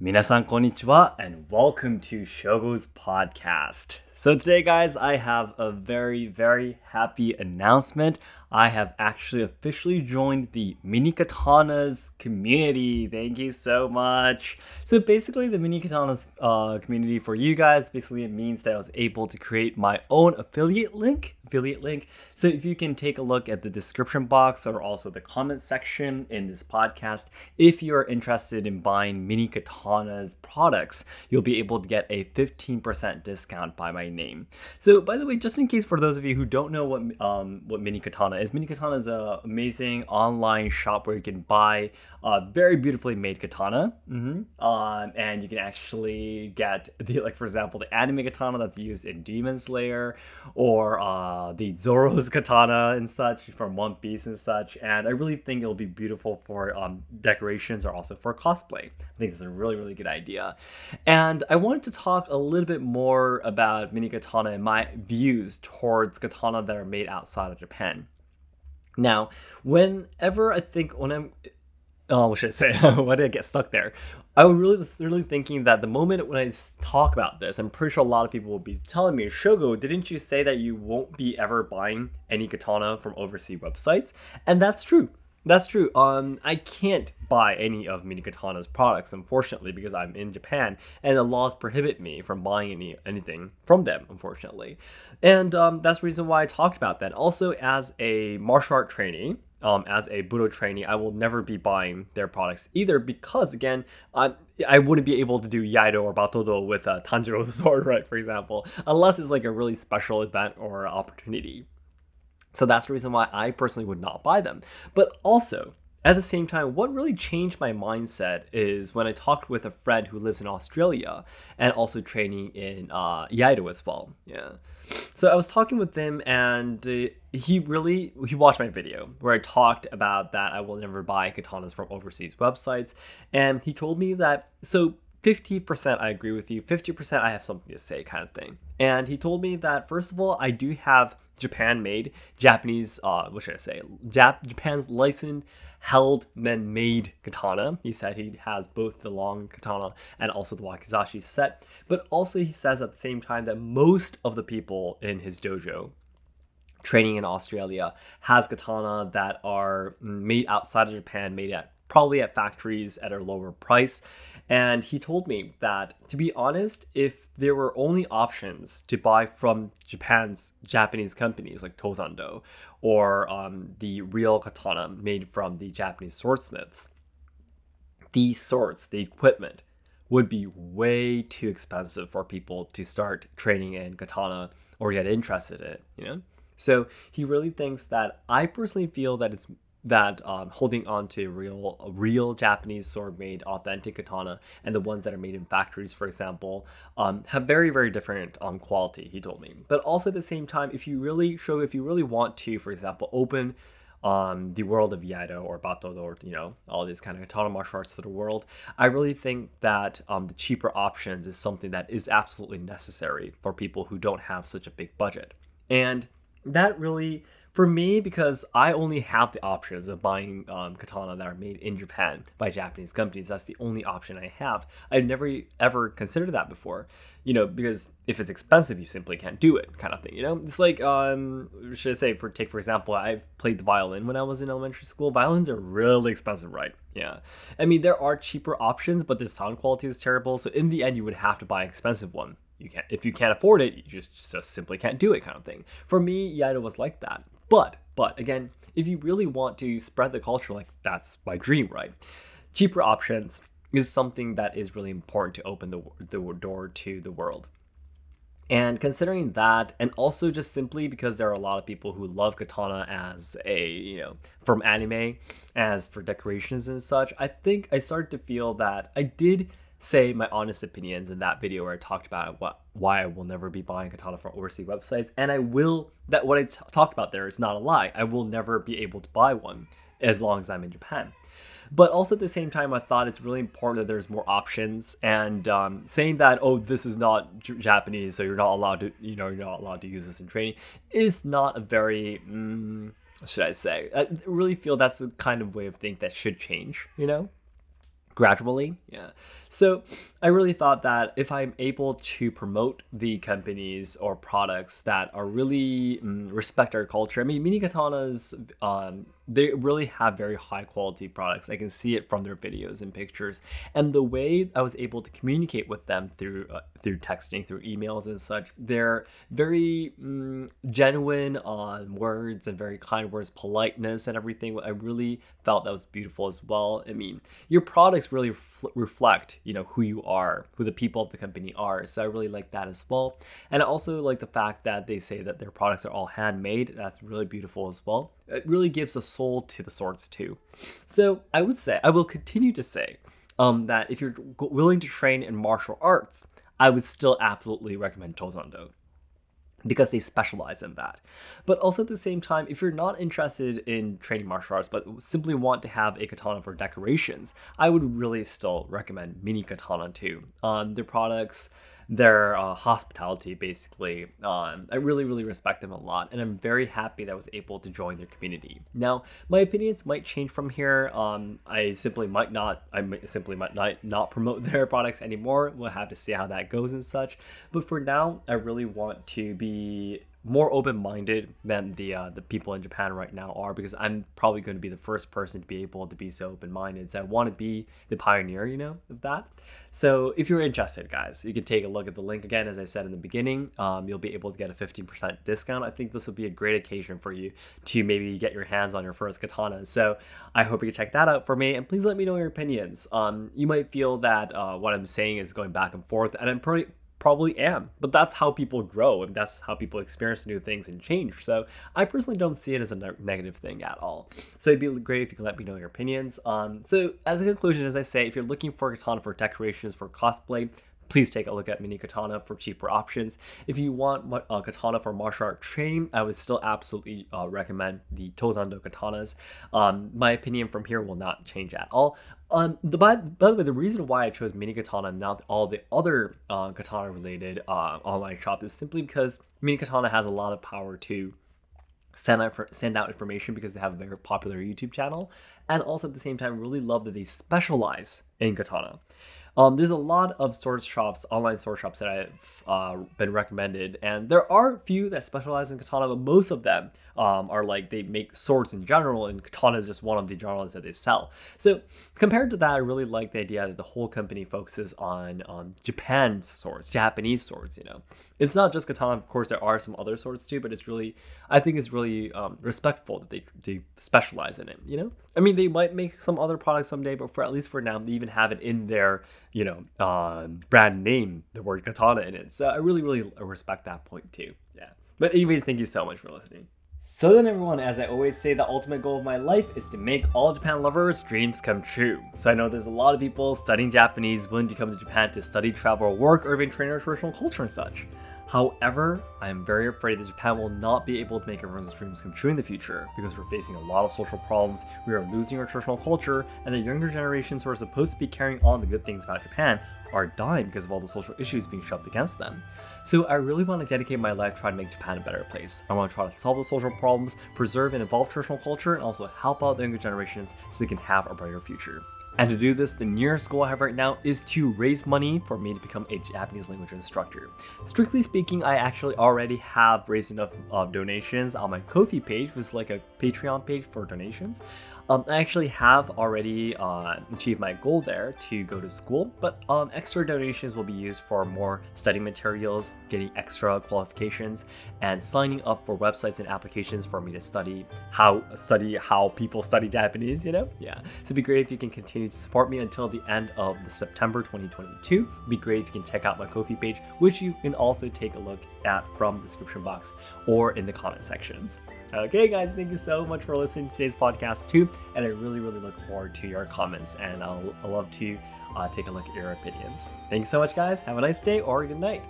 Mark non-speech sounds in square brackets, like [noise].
Minasan konnichiwa and welcome to Shogo's podcast. So today guys, I have a very very happy announcement. I have actually officially joined the Mini Katanas community. Thank you so much. So basically the Mini Katanas uh, community for you guys, basically it means that I was able to create my own affiliate link affiliate link. So if you can take a look at the description box or also the comment section in this podcast, if you're interested in buying Mini Katana's products, you'll be able to get a 15% discount by my name. So by the way, just in case for those of you who don't know what um, what Mini Katana is, Mini Katana is an amazing online shop where you can buy a very beautifully made katana, mm-hmm. um, and you can actually get the like for example the anime katana that's used in Demon Slayer or uh, uh, the Zoro's [laughs] katana and such from One Piece and such. And I really think it'll be beautiful for um, decorations or also for cosplay. I think it's a really, really good idea. And I wanted to talk a little bit more about mini katana and my views towards katana that are made outside of Japan. Now, whenever I think when I'm oh, what should I say? [laughs] Why did I get stuck there? I really was really thinking that the moment when I talk about this, I'm pretty sure a lot of people will be telling me, Shogo, didn't you say that you won't be ever buying any katana from overseas websites? And that's true. That's true. Um, I can't buy any of Mini Katana's products, unfortunately, because I'm in Japan, and the laws prohibit me from buying any anything from them, unfortunately. And um, that's the reason why I talked about that. Also, as a martial art trainee, um, as a Budo trainee, I will never be buying their products either because, again, I, I wouldn't be able to do Iaido or Batodo with a Tanjiro sword, [laughs] right, for example, unless it's like a really special event or opportunity. So that's the reason why I personally would not buy them. But also, at the same time, what really changed my mindset is when I talked with a friend who lives in Australia and also training in uh, Iaido as well. Yeah. So I was talking with him and uh, he really he watched my video where I talked about that I will never buy katanas from overseas websites and he told me that so 50% I agree with you, 50% I have something to say kind of thing. And he told me that first of all, I do have Japan made Japanese uh what should I say? Jap- Japan's licensed held men made katana. He said he has both the long katana and also the wakizashi set. But also, he says at the same time that most of the people in his dojo training in Australia has katana that are made outside of Japan, made at probably at factories at a lower price. And he told me that, to be honest, if there were only options to buy from Japan's Japanese companies like Tozando or um, the real katana made from the Japanese swordsmiths, these swords, the equipment, would be way too expensive for people to start training in katana or get interested in it, you know? So he really thinks that I personally feel that it's that um, holding on to real real Japanese sword made authentic katana and the ones that are made in factories, for example, um, have very very different um, quality. He told me, but also at the same time, if you really show if you really want to, for example, open um, the world of Iaido or Bato or you know all these kind of katana martial arts to the world, I really think that um, the cheaper options is something that is absolutely necessary for people who don't have such a big budget, and that really for me, because I only have the options of buying um, katana that are made in Japan by Japanese companies, that's the only option I have. I've never ever considered that before, you know, because if it's expensive, you simply can't do it, kind of thing. You know, it's like, um, should I say, for take for example, I played the violin when I was in elementary school. Violins are really expensive, right? Yeah, I mean there are cheaper options, but the sound quality is terrible. So in the end, you would have to buy an expensive one you can't if you can't afford it you just just simply can't do it kind of thing for me Iaido was like that but, but again, if you really want to spread the culture, like that's my dream, right? Cheaper options is something that is really important to open the, the door to the world. And considering that, and also just simply because there are a lot of people who love katana as a, you know, from anime, as for decorations and such, I think I started to feel that I did say my honest opinions in that video where I talked about what why I will never be buying katana from overseas websites, and I will that what I t- talked about there is not a lie. I will never be able to buy one as long as I'm in Japan. But also at the same time, I thought it's really important that there's more options. And um, saying that oh this is not J- Japanese, so you're not allowed to you know you're not allowed to use this in training is not a very mm, should I say? I really feel that's the kind of way of think that should change. You know gradually. Yeah. So I really thought that if I'm able to promote the companies or products that are really um, respect our culture, I mean, mini katanas, um, they really have very high quality products. I can see it from their videos and pictures, and the way I was able to communicate with them through uh, through texting, through emails and such, they're very um, genuine on words and very kind words, politeness and everything. I really felt that was beautiful as well. I mean, your products really reflect, you know, who you are, who the people of the company are. So I really like that as well. And I also like the fact that they say that their products are all handmade. That's really beautiful as well. It really gives a soul to the swords too. So I would say, I will continue to say um, that if you're willing to train in martial arts, I would still absolutely recommend Tozando because they specialize in that. But also at the same time, if you're not interested in training martial arts but simply want to have a katana for decorations, I would really still recommend Mini Katana too. Um, their products their uh, hospitality basically. Um, i really really respect them a lot and i'm very happy that i was able to join their community. Now my opinions might change from here. Um, i simply might not i simply might not, not promote [laughs] their products anymore. We'll have to see how that goes and such. But for now i really want to be more open-minded than the uh, the people in Japan right now are because I'm probably going to be the first person to be able to be so open-minded. So I want to be the pioneer, you know, of that. So if you're interested, guys, you can take a look at the link again. As I said in the beginning, um, you'll be able to get a 15% discount. I think this will be a great occasion for you to maybe get your hands on your first katana. So I hope you can check that out for me, and please let me know your opinions. Um, you might feel that uh, what I'm saying is going back and forth, and I'm pretty probably am. But that's how people grow and that's how people experience new things and change. So I personally don't see it as a ne- negative thing at all. So it'd be great if you could let me know your opinions. Um, so as a conclusion, as I say, if you're looking for a katana for decorations for cosplay, please take a look at Mini Katana for cheaper options. If you want uh, katana for martial art training, I would still absolutely uh, recommend the Tozando katanas. Um, my opinion from here will not change at all. Um, the by, by the way, the reason why I chose Mini Katana not all the other uh, katana related uh, online shops is simply because Mini Katana has a lot of power to send out send out information because they have a very popular YouTube channel, and also at the same time really love that they specialize in katana. Um, there's a lot of sword shops, online sword shops that I've uh, been recommended, and there are a few that specialize in katana, but most of them um, are like they make swords in general, and katana is just one of the genres that they sell. So compared to that, I really like the idea that the whole company focuses on um, Japan swords, Japanese swords. You know, it's not just katana. Of course, there are some other swords too, but it's really, I think, it's really um, respectful that they they specialize in it. You know, I mean, they might make some other products someday, but for at least for now, they even have it in their you know uh, brand name, the word katana in it. So I really really respect that point too. Yeah. But anyways, thank you so much for listening. So then everyone, as I always say, the ultimate goal of my life is to make all Japan lovers' dreams come true. So I know there's a lot of people studying Japanese willing to come to Japan to study, travel, work, or even train traditional culture and such. However, I am very afraid that Japan will not be able to make everyone's dreams come true in the future because we're facing a lot of social problems, we are losing our traditional culture, and the younger generations who are supposed to be carrying on the good things about Japan are dying because of all the social issues being shoved against them. So I really want to dedicate my life trying to make Japan a better place. I want to try to solve the social problems, preserve and evolve traditional culture, and also help out the younger generations so they can have a brighter future. And to do this, the nearest goal I have right now is to raise money for me to become a Japanese language instructor. Strictly speaking, I actually already have raised enough uh, donations on my Ko-fi page, which is like a Patreon page for donations. Um, I actually have already uh, achieved my goal there to go to school, but um, extra donations will be used for more study materials, getting extra qualifications, and signing up for websites and applications for me to study how study how people study Japanese. You know, yeah. So it'd be great if you can continue to support me until the end of the September 2022. It'd be great if you can check out my Ko-fi page, which you can also take a look at from the description box or in the comment sections. Okay, guys, thank you so much for listening to today's podcast too, and I really, really look forward to your comments, and I'll, I'll love to uh, take a look at your opinions. Thanks so much, guys. Have a nice day or good night.